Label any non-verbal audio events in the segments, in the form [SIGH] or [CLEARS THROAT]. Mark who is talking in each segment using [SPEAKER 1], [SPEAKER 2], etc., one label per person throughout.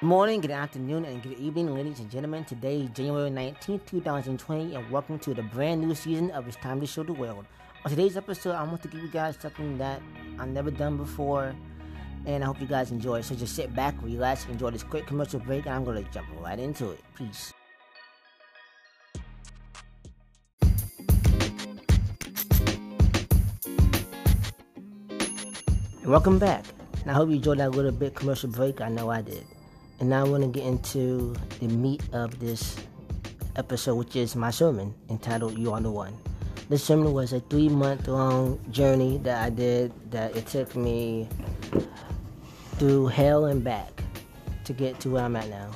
[SPEAKER 1] Morning, good afternoon, and good evening, ladies and gentlemen. Today January 19th, 2020, and welcome to the brand new season of It's Time to Show the World. On today's episode, I want to give you guys something that I've never done before, and I hope you guys enjoy. So just sit back, relax, enjoy this quick commercial break, and I'm going to jump right into it. Peace. Welcome back. And I hope you enjoyed that little bit commercial break. I know I did. And now I want to get into the meat of this episode, which is my sermon entitled You Are the One. This sermon was a three month long journey that I did, that it took me through hell and back to get to where I'm at now.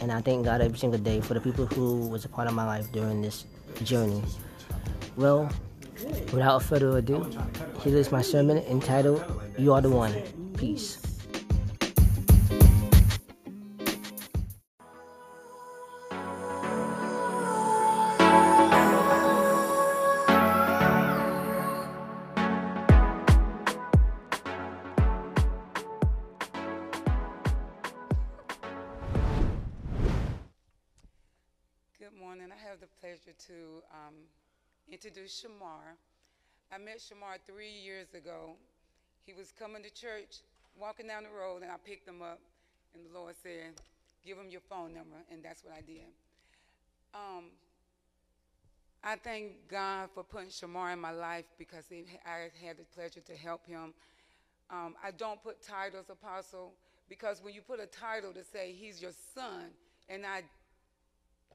[SPEAKER 1] And I thank God every single day for the people who was a part of my life during this journey. Well, without further ado, here is my sermon entitled You Are the One. Peace.
[SPEAKER 2] Pleasure to um, introduce Shamar. I met Shamar three years ago. He was coming to church, walking down the road, and I picked him up, and the Lord said, Give him your phone number, and that's what I did. Um, I thank God for putting Shamar in my life because I had the pleasure to help him. Um, I don't put titles, Apostle, because when you put a title to say he's your son, and I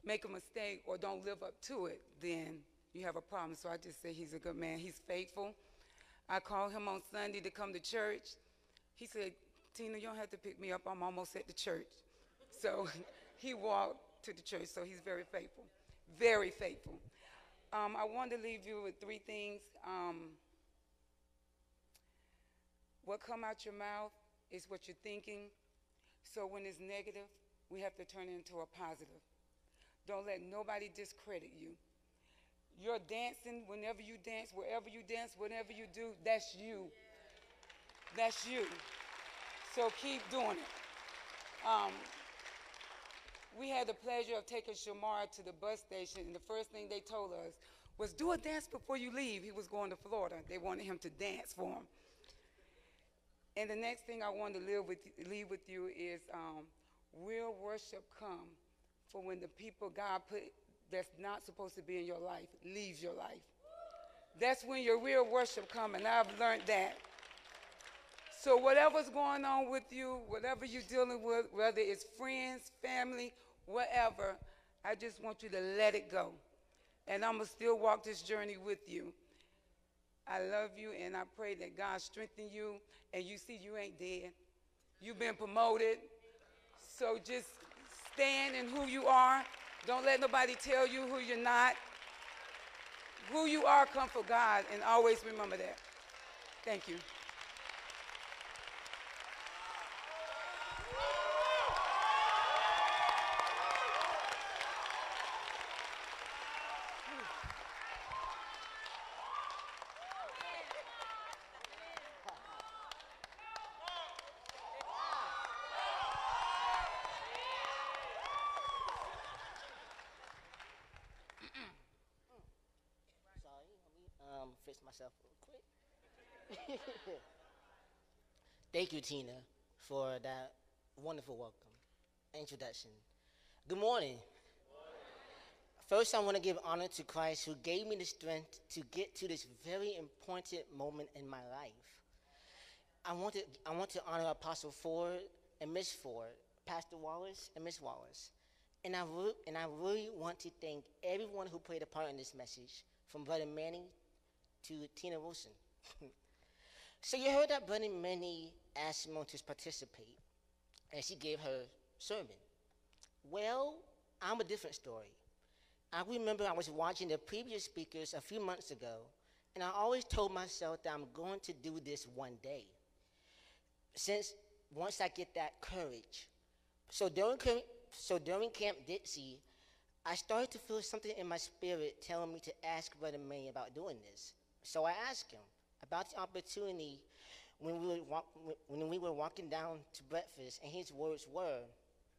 [SPEAKER 2] make a mistake or don't live up to it, then you have a problem. So I just say he's a good man. He's faithful. I called him on Sunday to come to church. He said, Tina, you don't have to pick me up. I'm almost at the church. So [LAUGHS] he walked to the church. So he's very faithful. Very faithful. Um, I wanted to leave you with three things. Um, what come out your mouth is what you're thinking. So when it's negative, we have to turn it into a positive. Don't let nobody discredit you. You're dancing whenever you dance, wherever you dance, whatever you do, that's you. That's you. So keep doing it. Um, we had the pleasure of taking Shamar to the bus station, and the first thing they told us was, do a dance before you leave. He was going to Florida. They wanted him to dance for him. And the next thing I wanted to live with, leave with you is um, will worship come for when the people God put that's not supposed to be in your life leaves your life. That's when your real worship comes, and I've learned that. So whatever's going on with you, whatever you're dealing with, whether it's friends, family, whatever, I just want you to let it go. And I'm going to still walk this journey with you. I love you, and I pray that God strengthen you, and you see you ain't dead. You've been promoted. So just stand in who you are. Don't let nobody tell you who you're not. Who you are come for God, and always remember that. Thank you.
[SPEAKER 1] Myself real quick. [LAUGHS] Thank you, Tina, for that wonderful welcome, introduction. Good morning. First, I want to give honor to Christ who gave me the strength to get to this very important moment in my life. I want to, I want to honor Apostle Ford and Miss Ford, Pastor Wallace and Miss Wallace. And I, re- and I really want to thank everyone who played a part in this message, from Brother Manny to Tina Wilson. [LAUGHS] so you heard that Brother Manny asked Simone to participate, and she gave her sermon. Well, I'm a different story. I remember I was watching the previous speakers a few months ago, and I always told myself that I'm going to do this one day. Since once I get that courage. So during, so during Camp Dixie, I started to feel something in my spirit telling me to ask Brother May about doing this. So I asked him about the opportunity when we were walk, when we were walking down to breakfast, and his words were,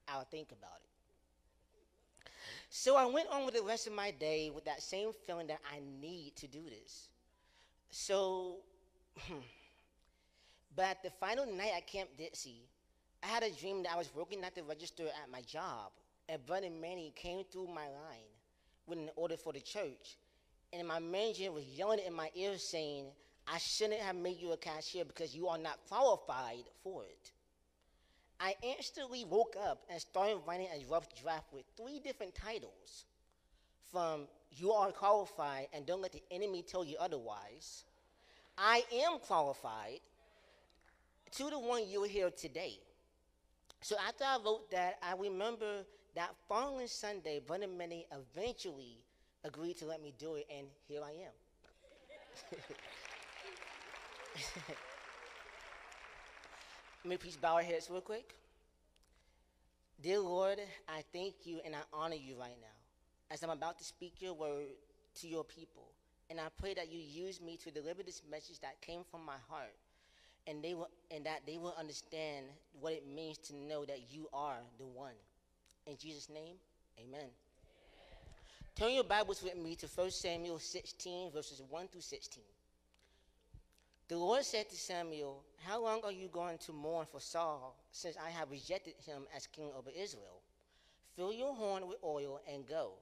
[SPEAKER 1] "I'll think about it." So I went on with the rest of my day with that same feeling that I need to do this. So, hmm. but at the final night at Camp Dixie, I had a dream that I was working at the register at my job, and Brother Manny came through my line with an order for the church, and my manager was yelling in my ear saying, I shouldn't have made you a cashier because you are not qualified for it. I instantly woke up and started writing a rough draft with three different titles from You Are Qualified and Don't Let the Enemy Tell You Otherwise, I Am Qualified, to the one you hear today. So after I wrote that, I remember that following Sunday, Brother Manny eventually agreed to let me do it, and here I am. Let me please bow our heads real quick. Dear Lord, I thank you and I honor you right now as I'm about to speak your word to your people. And I pray that you use me to deliver this message that came from my heart and, they will, and that they will understand what it means to know that you are the one. In Jesus' name, amen. Turn your Bibles with me to 1 Samuel 16, verses 1 through 16. The Lord said to Samuel, How long are you going to mourn for Saul, since I have rejected him as king over Israel? Fill your horn with oil and go.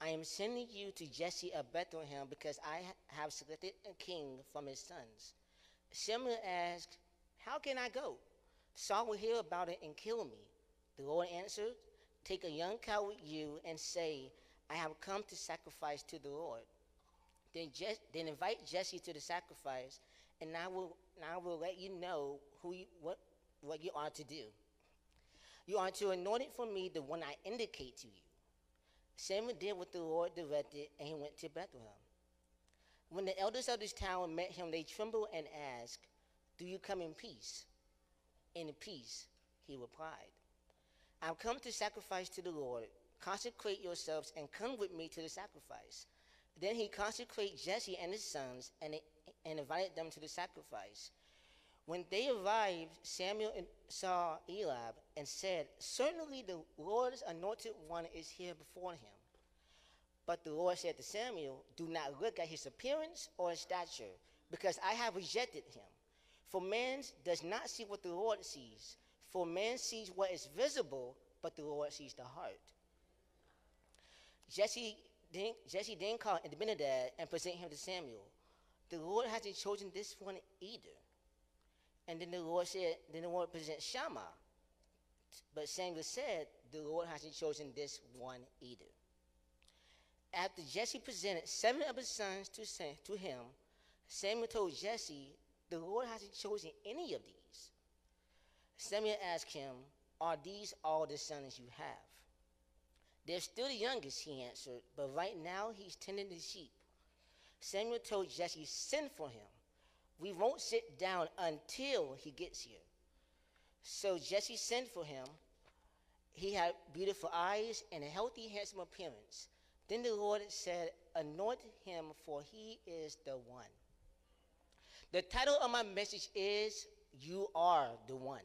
[SPEAKER 1] I am sending you to Jesse of Bethlehem because I have selected a king from his sons. Samuel asked, How can I go? Saul will hear about it and kill me. The Lord answered, Take a young cow with you and say, I have come to sacrifice to the Lord. Then, Je- then invite Jesse to the sacrifice and I will, I will let you know who you, what, what you are to do. You are to anoint it for me the one I indicate to you. Samuel did what the Lord directed, and he went to Bethlehem. When the elders of this town met him, they trembled and asked, Do you come in peace? In peace, he replied. I've come to sacrifice to the Lord. Consecrate yourselves and come with me to the sacrifice. Then he consecrated Jesse and his sons, and and invited them to the sacrifice. When they arrived, Samuel saw Eliab and said, Certainly the Lord's anointed one is here before him. But the Lord said to Samuel, Do not look at his appearance or his stature, because I have rejected him. For man does not see what the Lord sees, for man sees what is visible, but the Lord sees the heart. Jesse then, Jesse then called Abinadab and presented him to Samuel the Lord hasn't chosen this one either. And then the Lord said, then the Lord presents Shammah. But Samuel said, the Lord hasn't chosen this one either. After Jesse presented seven of his sons to, to him, Samuel told Jesse, the Lord hasn't chosen any of these. Samuel asked him, Are these all the sons you have? They're still the youngest, he answered, but right now he's tending the sheep. Samuel told Jesse, Send for him. We won't sit down until he gets here. So Jesse sent for him. He had beautiful eyes and a healthy, handsome appearance. Then the Lord said, Anoint him, for he is the one. The title of my message is You Are the One.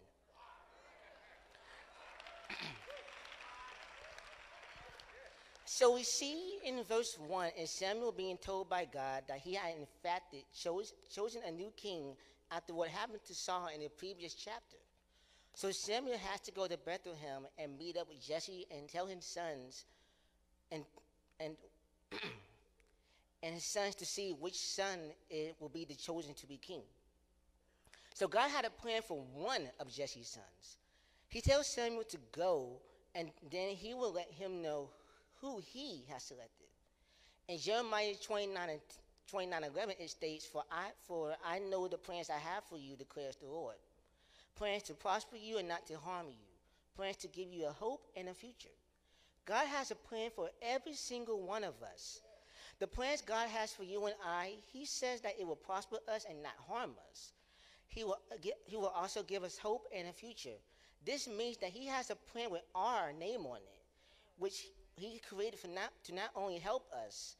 [SPEAKER 1] So we see in verse 1 is Samuel being told by God that he had in fact chose, chosen a new king after what happened to Saul in the previous chapter. So Samuel has to go to Bethlehem and meet up with Jesse and tell his sons and and [CLEARS THROAT] and his sons to see which son it will be the chosen to be king. So God had a plan for one of Jesse's sons. He tells Samuel to go, and then he will let him know who he has selected. In Jeremiah 29 and 29 11, it states, For I for I know the plans I have for you, declares the Lord. Plans to prosper you and not to harm you. Plans to give you a hope and a future. God has a plan for every single one of us. The plans God has for you and I, He says that it will prosper us and not harm us. He will, uh, get, he will also give us hope and a future. This means that He has a plan with our name on it, which he created for not, to not only help us,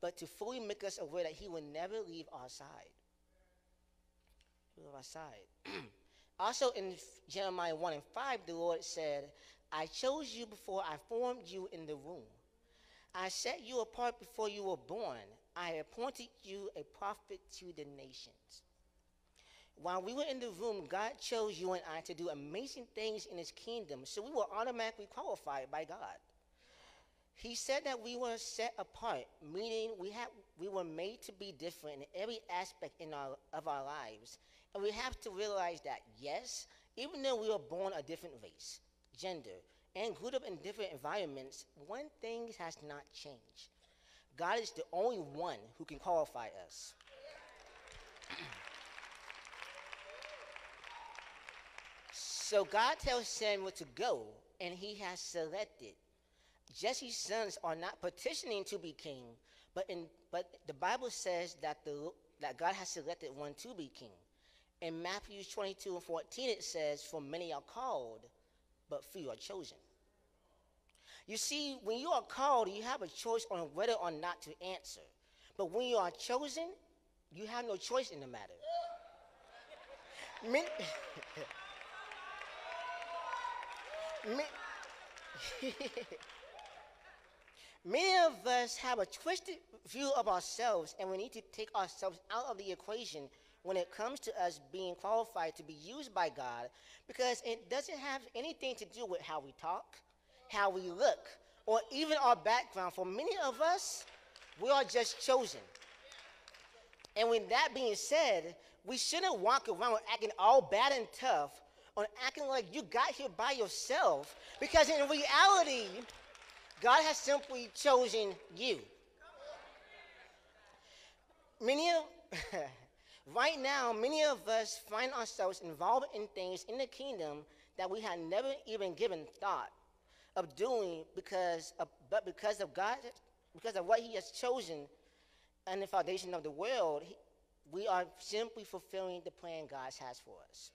[SPEAKER 1] but to fully make us aware that he will never leave our side. Where was I? [CLEARS THROAT] also in Jeremiah 1 and 5, the Lord said, I chose you before I formed you in the womb. I set you apart before you were born. I appointed you a prophet to the nations. While we were in the room, God chose you and I to do amazing things in his kingdom, so we were automatically qualified by God. He said that we were set apart, meaning we, have, we were made to be different in every aspect in our, of our lives. And we have to realize that, yes, even though we were born a different race, gender, and grew up in different environments, one thing has not changed. God is the only one who can qualify us. [CLEARS THROAT] so God tells Samuel to go, and he has selected. Jesse's sons are not petitioning to be king, but, in, but the Bible says that, the, that God has selected one to be king. In Matthew 22 and 14, it says, For many are called, but few are chosen. You see, when you are called, you have a choice on whether or not to answer. But when you are chosen, you have no choice in the matter. [LAUGHS] Many, many [LAUGHS] [LAUGHS] of us have a twisted view of ourselves, and we need to take ourselves out of the equation when it comes to us being qualified to be used by God because it doesn't have anything to do with how we talk, how we look, or even our background. For many of us, we are just chosen. And with that being said, we shouldn't walk around acting all bad and tough or acting like you got here by yourself because in reality, God has simply chosen you. Many of [LAUGHS] Right now, many of us find ourselves involved in things in the kingdom that we had never even given thought of doing because of, but because of God, because of what He has chosen and the foundation of the world, we are simply fulfilling the plan God has for us.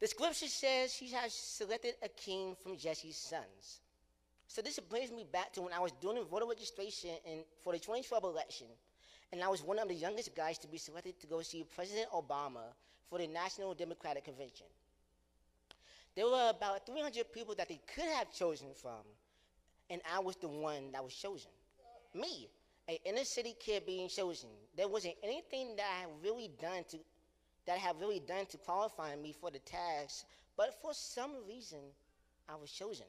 [SPEAKER 1] The scripture says He has selected a king from Jesse's sons. So this brings me back to when I was doing voter registration in, for the 2012 election and I was one of the youngest guys to be selected to go see President Obama for the National Democratic Convention. There were about 300 people that they could have chosen from, and I was the one that was chosen. Me, an inner city kid being chosen. There wasn't anything that I had really done to that I had really done to qualify me for the task, but for some reason, I was chosen.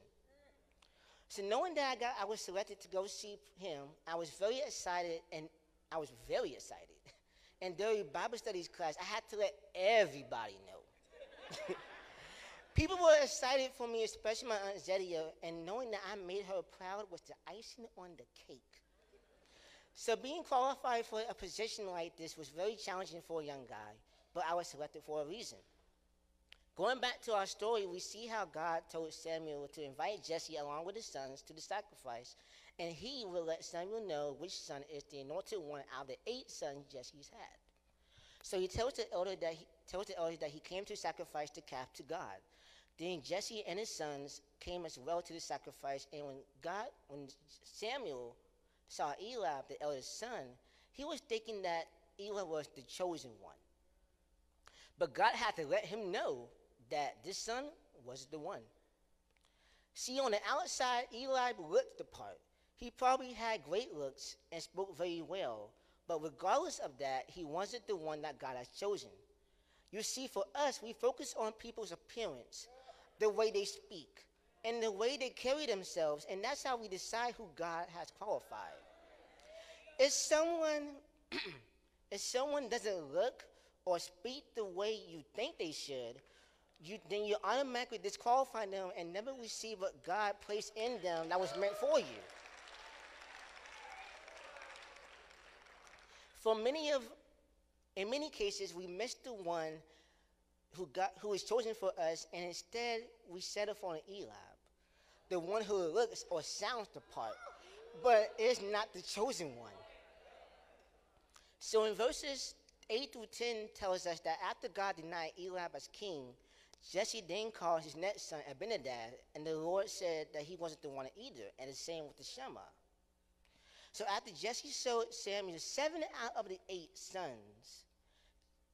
[SPEAKER 1] So knowing that I got I was selected to go see him, I was very excited and I was very excited. [LAUGHS] And during Bible studies class, I had to let everybody know. [LAUGHS] People were excited for me, especially my Aunt Zedia, and knowing that I made her proud was the icing on the cake. So being qualified for a position like this was very challenging for a young guy, but I was selected for a reason. Going back to our story, we see how God told Samuel to invite Jesse along with his sons to the sacrifice, and he will let Samuel know which son is the anointed one out of the eight sons Jesse's had. So he tells the elder that he tells the elders that he came to sacrifice the calf to God. Then Jesse and his sons came as well to the sacrifice, and when God, when Samuel saw Eliab, the eldest son, he was thinking that Eli was the chosen one. But God had to let him know that this son was the one. See, on the outside, Eli looked the part. He probably had great looks and spoke very well, but regardless of that, he wasn't the one that God has chosen. You see, for us, we focus on people's appearance, the way they speak, and the way they carry themselves, and that's how we decide who God has qualified. If someone, [CLEARS THROAT] if someone doesn't look or speak the way you think they should, you, then you automatically disqualify them and never receive what God placed in them that was meant for you. For many of, in many cases, we miss the one who got who is chosen for us, and instead we settle for an Eliab, the one who looks or sounds the part, but is not the chosen one. So in verses 8 through 10 tells us that after God denied Eliab as king, Jesse then called his next son Abinadab, and the Lord said that he wasn't the one either, and the same with the Shammah. So after Jesse showed Samuel seven out of the eight sons,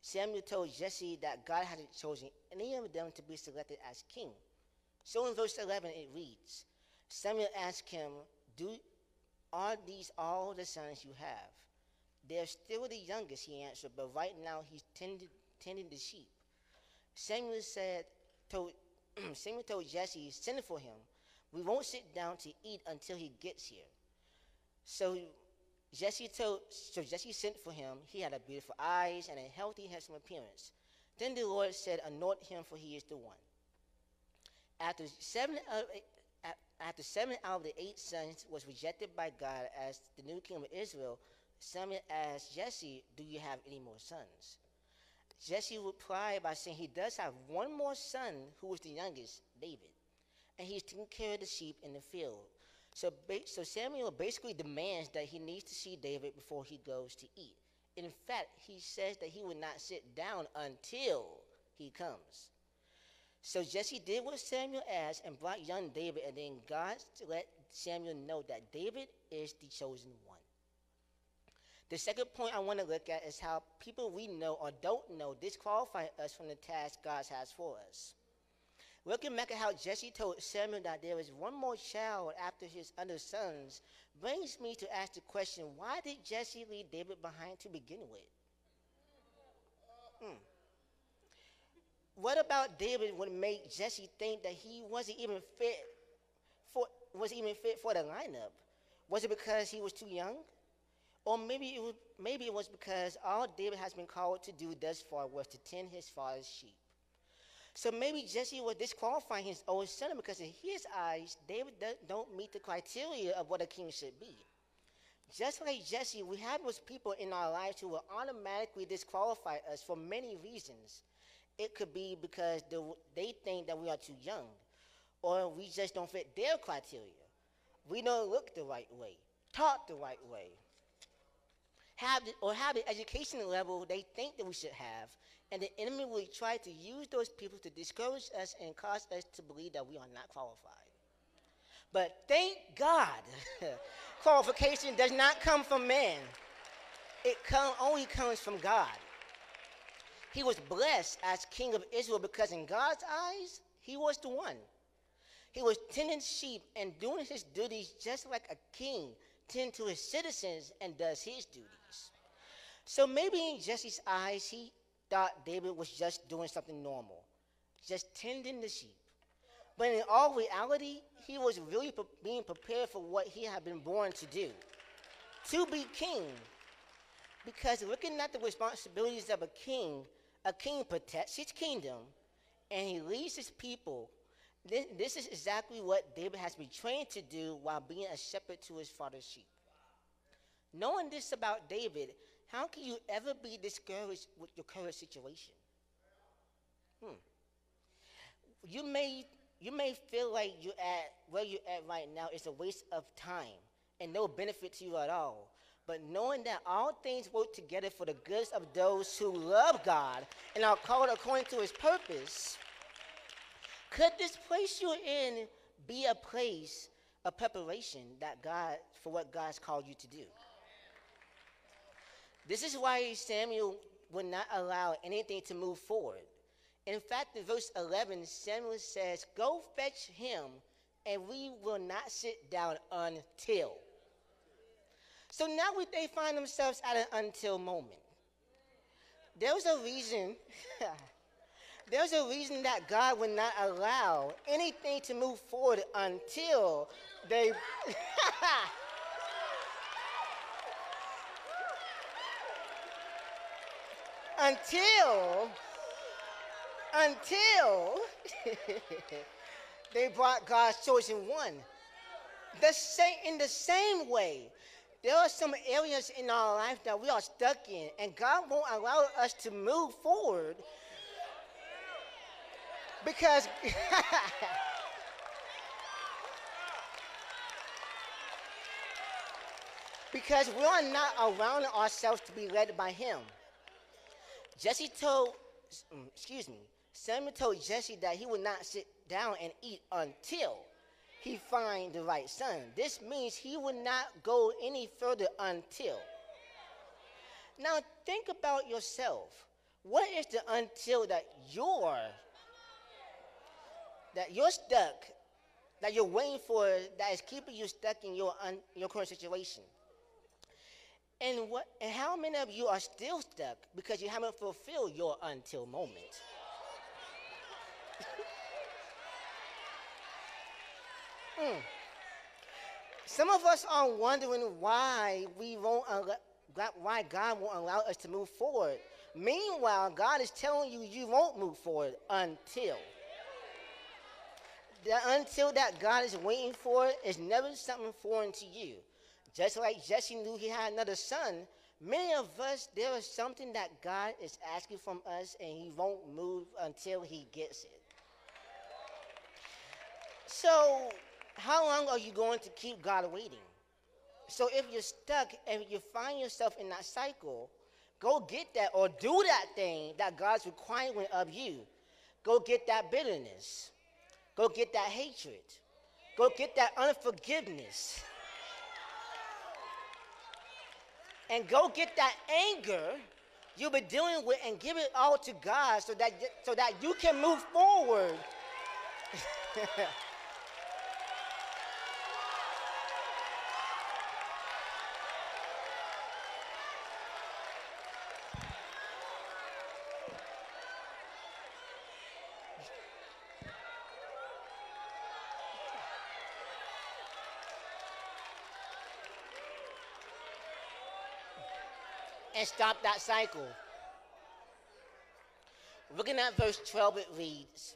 [SPEAKER 1] Samuel told Jesse that God hadn't chosen any of them to be selected as king. So in verse 11 it reads Samuel asked him, Do, Are these all the sons you have? They're still the youngest, he answered, but right now he's tending, tending the sheep. Samuel said, told, [CLEARS THROAT] Samuel told Jesse, Send for him. We won't sit down to eat until he gets here. So Jesse told, so Jesse sent for him. He had a beautiful eyes and a healthy, handsome appearance. Then the Lord said, Anoint him, for he is the one. After seven, uh, of, after seven out of the eight sons was rejected by God as the new king of Israel, Samuel asked Jesse, Do you have any more sons? Jesse replied by saying he does have one more son who was the youngest, David, and he's taking care of the sheep in the field. So, so Samuel basically demands that he needs to see David before he goes to eat. In fact, he says that he would not sit down until he comes. So Jesse did what Samuel asked and brought young David, and then God let Samuel know that David is the chosen one. The second point I want to look at is how people we know or don't know disqualify us from the task God has for us. Looking back at how Jesse told Samuel that there is one more child after his other sons brings me to ask the question why did Jesse leave David behind to begin with? Hmm. What about David would make Jesse think that he wasn't even fit for was even fit for the lineup? Was it because he was too young? Or maybe it was, maybe it was because all David has been called to do thus far was to tend his father's sheep. So maybe Jesse was disqualifying his own son because in his eyes, David don't meet the criteria of what a king should be. Just like Jesse, we have those people in our lives who will automatically disqualify us for many reasons. It could be because they think that we are too young, or we just don't fit their criteria. We don't look the right way, talk the right way, have or have the education level they think that we should have, and the enemy will try to use those people to discourage us and cause us to believe that we are not qualified. But thank God, [LAUGHS] qualification does not come from man. It come, only comes from God. He was blessed as king of Israel because in God's eyes, he was the one. He was tending sheep and doing his duties just like a king tend to his citizens and does his duties. So maybe in Jesse's eyes, he thought David was just doing something normal, just tending the sheep. But in all reality, he was really pre- being prepared for what he had been born to do to be king. Because looking at the responsibilities of a king, a king protects his kingdom and he leads his people. This, this is exactly what David has been trained to do while being a shepherd to his father's sheep. Knowing this about David, how can you ever be discouraged with your current situation? Hmm. You may you may feel like you're at where you're at right now is a waste of time and no benefit to you at all. But knowing that all things work together for the goods of those who love God and are called according to his purpose, could this place you're in be a place of preparation that God for what God's called you to do? This is why Samuel would not allow anything to move forward. In fact, in verse 11, Samuel says, Go fetch him, and we will not sit down until. So now they find themselves at an until moment. There was a reason. [LAUGHS] there's a reason that God would not allow anything to move forward until they. [LAUGHS] until until [LAUGHS] they brought God's chosen one. The same, in the same way, there are some areas in our life that we are stuck in, and God won't allow us to move forward because [LAUGHS] because we are not allowing ourselves to be led by Him. Jesse told, mm, excuse me, Samuel told Jesse that he would not sit down and eat until he find the right son. This means he would not go any further until. Now think about yourself. What is the until that you're that you're stuck, that you're waiting for, that is keeping you stuck in your un, your current situation? And what and how many of you are still stuck because you haven't fulfilled your until moment? [LAUGHS] Mm. Some of us are wondering why we won't why God won't allow us to move forward. Meanwhile, God is telling you you won't move forward until. The until that God is waiting for is never something foreign to you. Just like Jesse knew he had another son, many of us, there is something that God is asking from us and he won't move until he gets it. So, how long are you going to keep God waiting? So if you're stuck and you find yourself in that cycle, go get that or do that thing that God's requiring of you. Go get that bitterness. Go get that hatred. Go get that unforgiveness. And go get that anger you've been dealing with and give it all to God so that, so that you can move forward. [LAUGHS] and stop that cycle. Looking at verse 12, it reads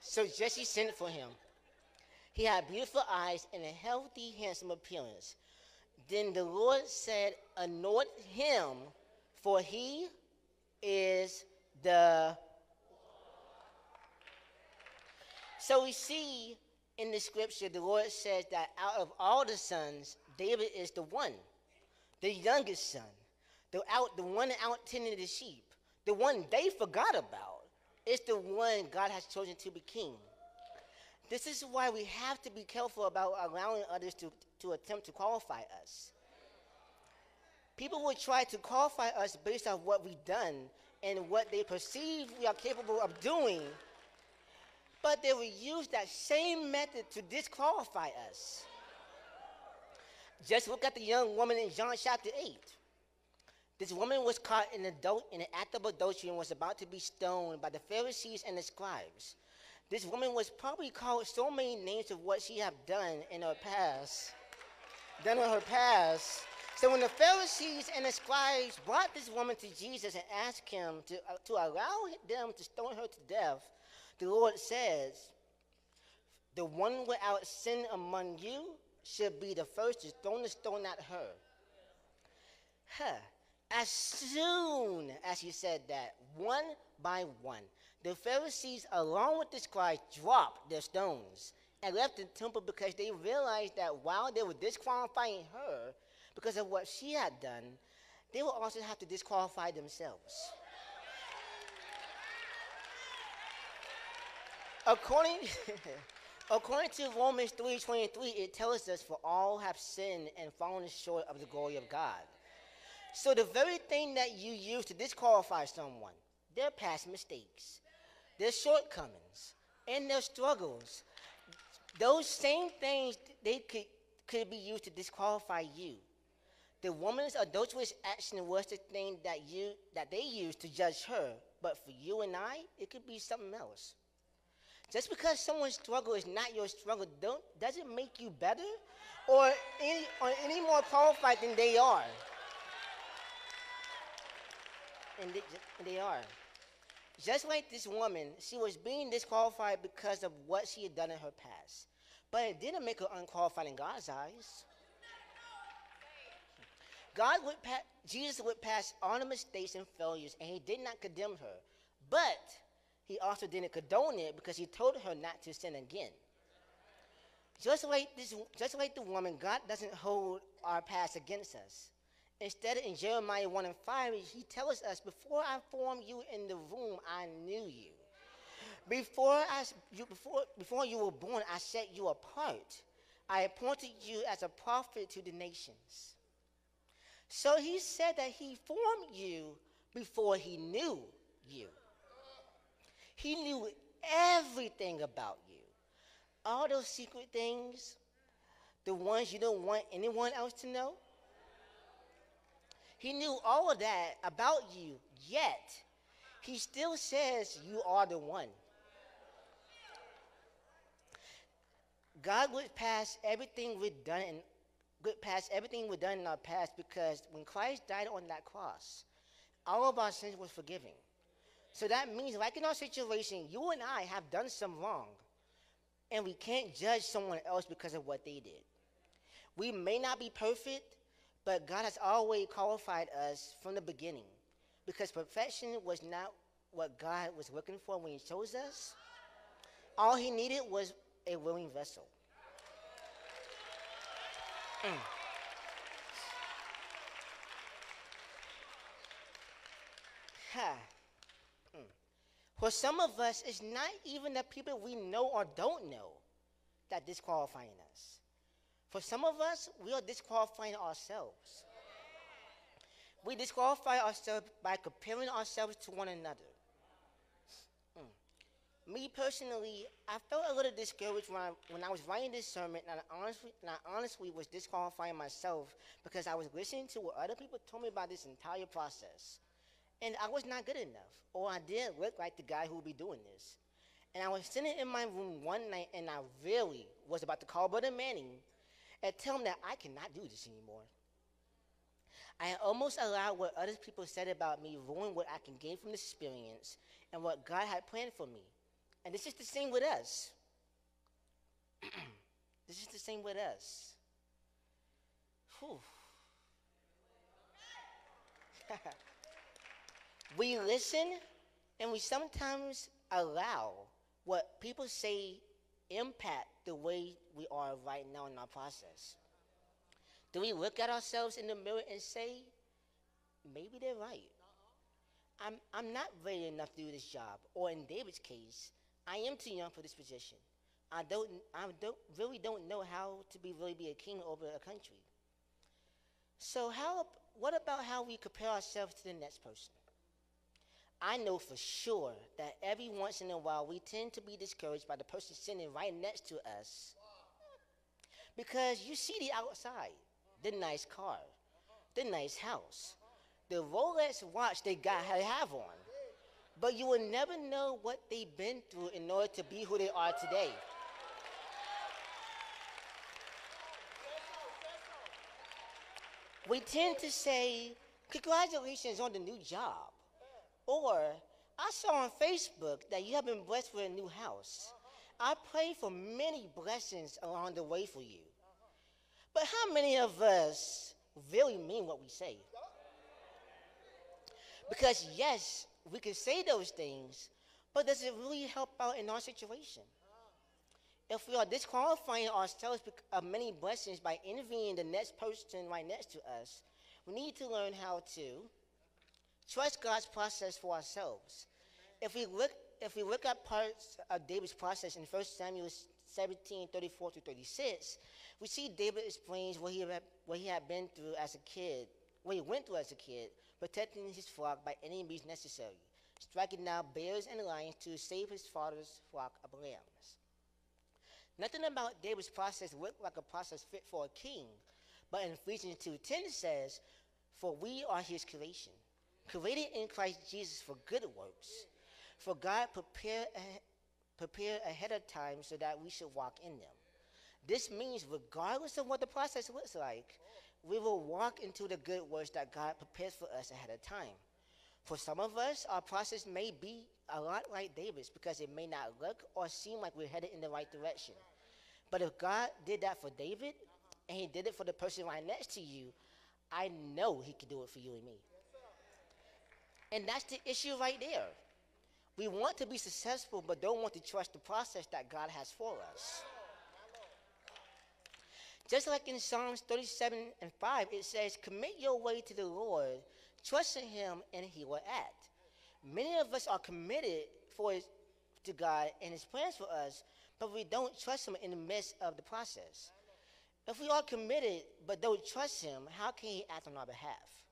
[SPEAKER 1] so Jesse sent for him. He had beautiful eyes and a healthy, handsome appearance. Then the Lord said, Anoint him, for he is the. So we see in the scripture, the Lord says that out of all the sons, David is the one, the youngest son, the, out, the one out tending the sheep, the one they forgot about. It's the one God has chosen to be king. This is why we have to be careful about allowing others to, to attempt to qualify us. People will try to qualify us based on what we've done and what they perceive we are capable of doing, but they will use that same method to disqualify us. Just look at the young woman in John chapter 8. This woman was caught in, adult, in an act of adultery and was about to be stoned by the Pharisees and the scribes. This woman was probably called so many names of what she had done in her past, done in her past. So when the Pharisees and the scribes brought this woman to Jesus and asked him to, uh, to allow them to stone her to death, the Lord says, The one without sin among you should be the first to throw the stone at her. Huh. As soon as he said that, one by one, the Pharisees, along with the scribes, dropped their stones and left the temple because they realized that while they were disqualifying her because of what she had done, they would also have to disqualify themselves. According, [LAUGHS] according to Romans 3.23, it tells us, for all have sinned and fallen short of the glory of God. So the very thing that you use to disqualify someone, their past mistakes, their shortcomings, and their struggles, those same things they could, could be used to disqualify you. The woman's adulterous action was the thing that you that they used to judge her, but for you and I, it could be something else. Just because someone's struggle is not your struggle, don't, doesn't make you better or any, or any more qualified than they are. And they, and they are. Just like this woman, she was being disqualified because of what she had done in her past. But it didn't make her unqualified in God's eyes. God would pa- Jesus would pass all the mistakes and failures, and he did not condemn her. But he also didn't condone it because he told her not to sin again. Just like this, just like the woman, God doesn't hold our past against us. Instead, in Jeremiah 1 and 5, he tells us, Before I formed you in the womb, I knew you. Before, I, you, before, before you were born, I set you apart. I appointed you as a prophet to the nations. So he said that he formed you before he knew you. He knew everything about you. All those secret things, the ones you don't want anyone else to know. He knew all of that about you, yet he still says you are the one. God would pass everything we've done and would pass everything we've done in our past because when Christ died on that cross, all of our sins were forgiven. So that means, like in our situation, you and I have done some wrong, and we can't judge someone else because of what they did. We may not be perfect, but God has always qualified us from the beginning because perfection was not what God was looking for when He chose us. All He needed was a willing vessel. Mm. Mm. For some of us, it's not even the people we know or don't know that disqualifying us. For some of us, we are disqualifying ourselves. We disqualify ourselves by comparing ourselves to one another. Mm. Me personally, I felt a little discouraged when I, when I was writing this sermon, and I, honestly, and I honestly was disqualifying myself because I was listening to what other people told me about this entire process. And I was not good enough, or I didn't look like the guy who would be doing this. And I was sitting in my room one night, and I really was about to call Brother Manning and tell him that I cannot do this anymore. I almost allowed what other people said about me ruin what I can gain from this experience and what God had planned for me. And this is the same with us. [CLEARS THROAT] this is the same with us. Whew. [LAUGHS] we listen and we sometimes allow what people say impact the way we are right now in our process? Do we look at ourselves in the mirror and say, maybe they're right? I'm, I'm not ready enough to do this job. Or in David's case, I am too young for this position. I don't, I don't really don't know how to be really be a king over a country. So how, what about how we compare ourselves to the next person? I know for sure that every once in a while we tend to be discouraged by the person sitting right next to us because you see the outside, the nice car, the nice house, the Rolex watch they got have on, but you will never know what they've been through in order to be who they are today. We tend to say, Congratulations on the new job. Or I saw on Facebook that you have been blessed with a new house. I pray for many blessings along the way for you. But how many of us really mean what we say? Because, yes, we can say those things, but does it really help out in our situation? If we are disqualifying ourselves of many blessings by envying the next person right next to us, we need to learn how to Trust God's process for ourselves. If we look, if we look at parts of David's process in 1 Samuel 17, 34 to 36, we see David explains what he, had, what he had been through as a kid, what he went through as a kid, protecting his flock by any means necessary, striking down bears and lions to save his father's flock of lambs. Nothing about David's process looked like a process fit for a king, but in Ephesians 2.10 says, For we are his creation, created in Christ Jesus for good works, for God prepared, prepared ahead of time so that we should walk in them. This means, regardless of what the process looks like, we will walk into the good works that God prepares for us ahead of time. For some of us, our process may be a lot like David's because it may not look or seem like we're headed in the right direction. But if God did that for David and he did it for the person right next to you, I know he can do it for you and me. And that's the issue right there. We want to be successful, but don't want to trust the process that God has for us. Just like in Psalms 37 and 5, it says, Commit your way to the Lord, trust in him, and he will act. Many of us are committed for his, to God and his plans for us, but we don't trust him in the midst of the process. If we are committed but don't trust him, how can he act on our behalf?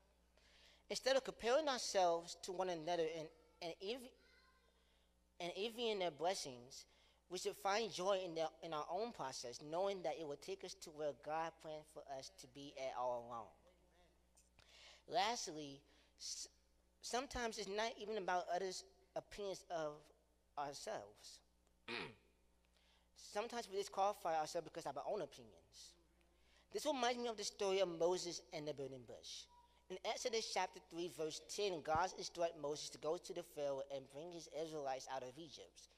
[SPEAKER 1] Instead of comparing ourselves to one another and, and, envy, and envying their blessings, we should find joy in, in our own process, knowing that it will take us to where God planned for us to be at all along. Lastly, s- sometimes it's not even about others' opinions of ourselves. [CLEARS THROAT] sometimes we disqualify ourselves because of our own opinions. This reminds me of the story of Moses and the burning bush. In Exodus chapter 3, verse 10, God instructed Moses to go to the Pharaoh and bring his Israelites out of Egypt.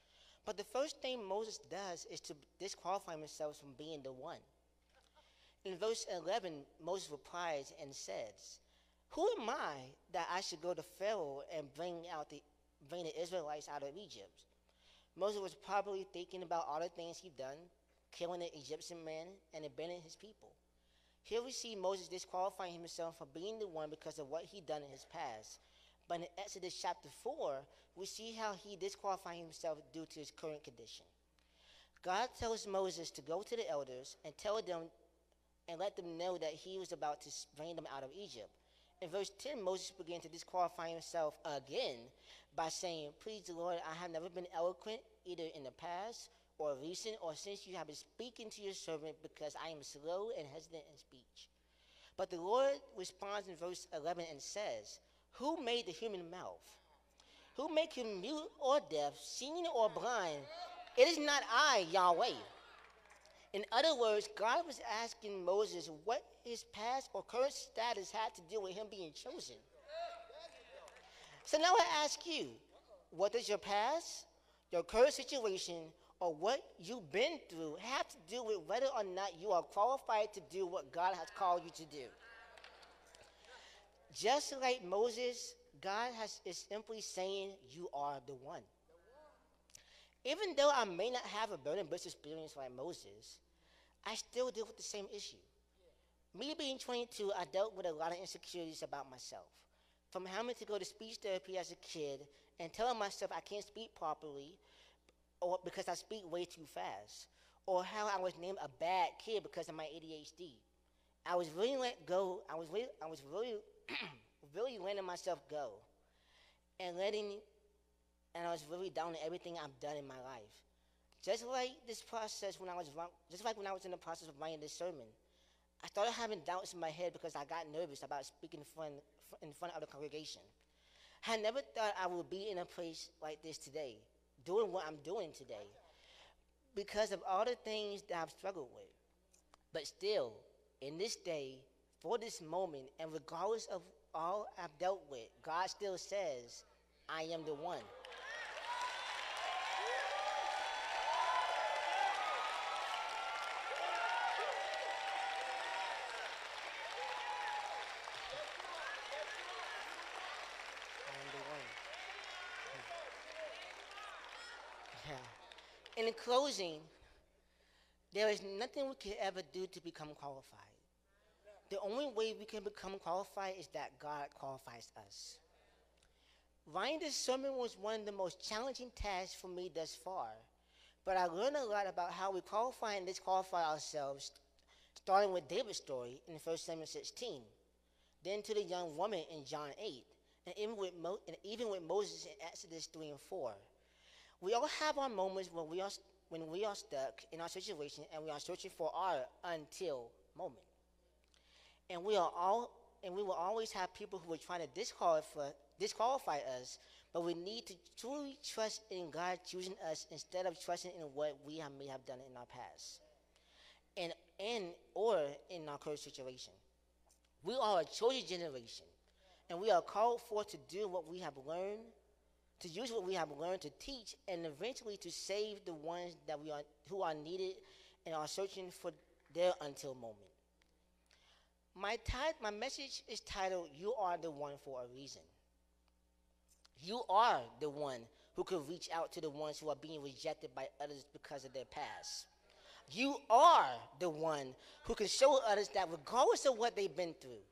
[SPEAKER 1] But the first thing Moses does is to disqualify himself from being the one. In verse 11, Moses replies and says, Who am I that I should go to Pharaoh and bring out the bring the Israelites out of Egypt? Moses was probably thinking about all the things he'd done, killing the Egyptian man and abandoning his people. Here we see Moses disqualifying himself from being the one because of what he'd done in his past. But in Exodus chapter 4, we see how he disqualified himself due to his current condition. God tells Moses to go to the elders and tell them and let them know that he was about to bring them out of Egypt. In verse 10, Moses began to disqualify himself again by saying, Please, Lord, I have never been eloquent either in the past or recent or since you have been speaking to your servant because I am slow and hesitant in speech. But the Lord responds in verse 11 and says, Who made the human mouth? Who make him mute or deaf, seeing or blind? It is not I, Yahweh. In other words, God was asking Moses what his past or current status had to do with him being chosen. So now I ask you, what does your past, your current situation, or what you've been through have to do with whether or not you are qualified to do what God has called you to do? Just like Moses, God has, is simply saying, You are the one. Even though I may not have a burning bush experience like Moses, I still deal with the same issue. Me being 22, I dealt with a lot of insecurities about myself. From having to go to speech therapy as a kid and telling myself I can't speak properly or because I speak way too fast, or how I was named a bad kid because of my ADHD. I was really let go. I was really, I was really, [CLEARS THROAT] really letting myself go, and letting, and I was really down to everything I've done in my life. Just like this process when I was, just like when I was in the process of writing this sermon, I started having doubts in my head because I got nervous about speaking in front, in front of the congregation. I never thought I would be in a place like this today, doing what I'm doing today, because of all the things that I've struggled with. But still, in this day, for this moment, and regardless of all I've dealt with, God still says, I am the one. I am the one. Yeah. In closing, there is nothing we can ever do to become qualified. The only way we can become qualified is that God qualifies us. Writing this sermon was one of the most challenging tasks for me thus far, but I learned a lot about how we qualify and disqualify ourselves, starting with David's story in 1 Samuel 16, then to the young woman in John 8, and even with, Mo- and even with Moses in Exodus 3 and 4. We all have our moments when we are, when we are stuck in our situation and we are searching for our until moment. And we are all and we will always have people who are trying to disqualify, disqualify us, but we need to truly trust in God choosing us instead of trusting in what we have, may have done in our past. And and or in our current situation. We are a chosen generation, and we are called for to do what we have learned, to use what we have learned to teach, and eventually to save the ones that we are who are needed and are searching for their until moment. My, tit- my message is titled, You Are the One for a Reason. You are the one who could reach out to the ones who are being rejected by others because of their past. You are the one who can show others that regardless of what they've been through,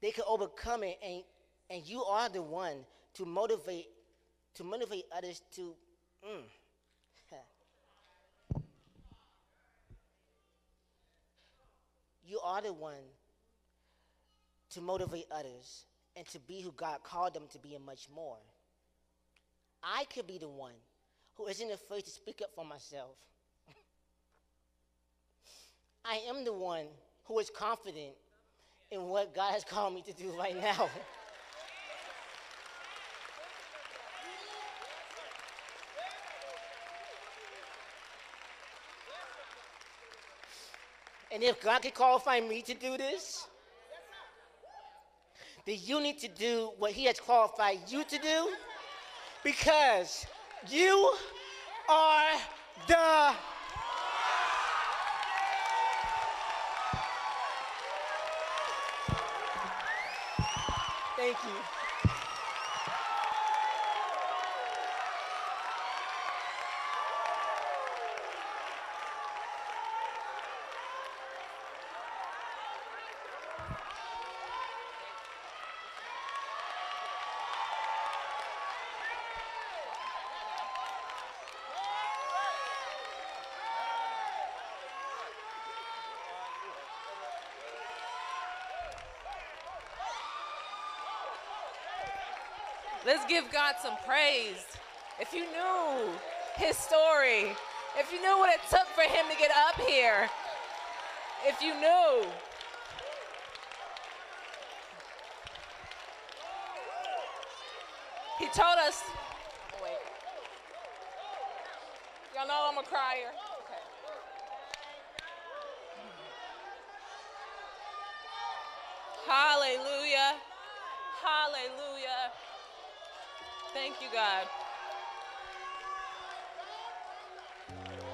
[SPEAKER 1] they can overcome it and, and you are the one to motivate to motivate others to mm, [LAUGHS] you are the one to motivate others and to be who God called them to be and much more. I could be the one who isn't afraid to speak up for myself. [LAUGHS] I am the one who is confident in what God has called me to do right now. [LAUGHS] and if God can qualify me to do this, then you need to do what He has qualified you to do because you are the Thank you.
[SPEAKER 3] Let's give God some praise. If you knew his story, if you knew what it took for him to get up here, if you knew. He told us, oh wait. Y'all know I'm a crier. Hallelujah. Hallelujah. Thank you, God.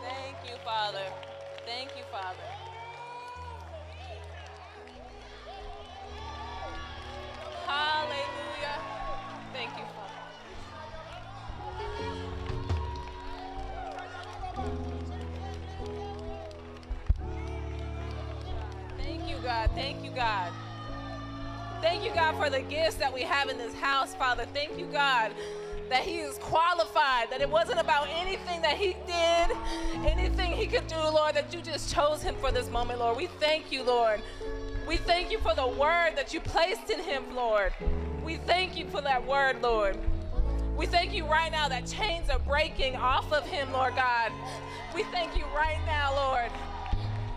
[SPEAKER 3] Thank you, Father. Thank you, Father. Hallelujah. Thank you, Father. Thank you, God. Thank you, God. Thank you, God, for the gifts that we have in this house, Father. Thank you, God, that He is qualified, that it wasn't about anything that He did, anything He could do, Lord, that you just chose Him for this moment, Lord. We thank you, Lord. We thank you for the word that you placed in Him, Lord. We thank you for that word, Lord. We thank you right now that chains are breaking off of Him, Lord God. We thank you right now, Lord,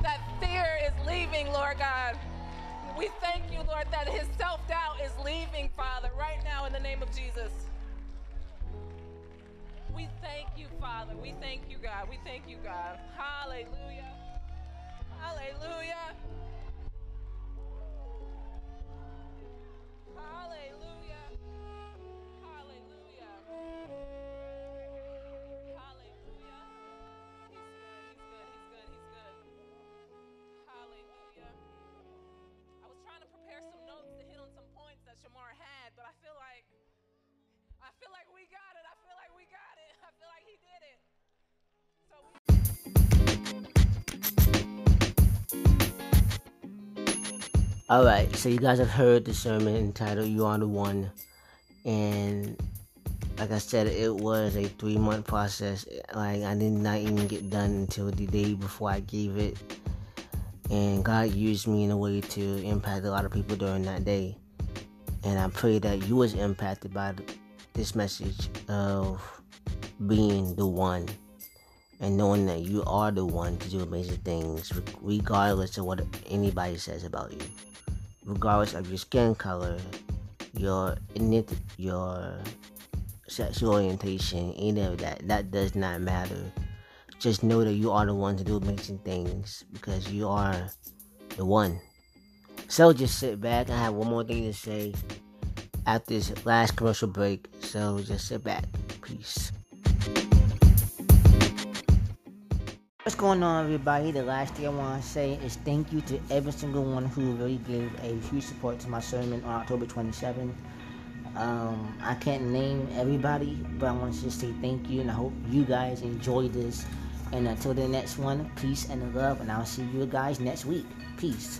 [SPEAKER 3] that fear is leaving, Lord God. We thank you, Lord, that his self doubt is leaving, Father, right now in the name of Jesus. We thank you, Father. We thank you, God. We thank you, God. Hallelujah. Hallelujah. Hallelujah.
[SPEAKER 1] Alright, so you guys have heard the sermon entitled You Are the One. And like I said, it was a three month process. Like, I did not even get done until the day before I gave it. And God used me in a way to impact a lot of people during that day. And I pray that you was impacted by this message of being the one and knowing that you are the one to do amazing things regardless of what anybody says about you regardless of your skin color, your your sexual orientation, any of that. That does not matter. Just know that you are the one to do amazing things because you are the one. So just sit back. I have one more thing to say after this last commercial break. So just sit back. Peace. What's going on, everybody? The last thing I want to say is thank you to every single one who really gave a huge support to my sermon on October 27. Um, I can't name everybody, but I want to just say thank you, and I hope you guys enjoy this And until the next one, peace and love, and I'll see you guys next week. Peace.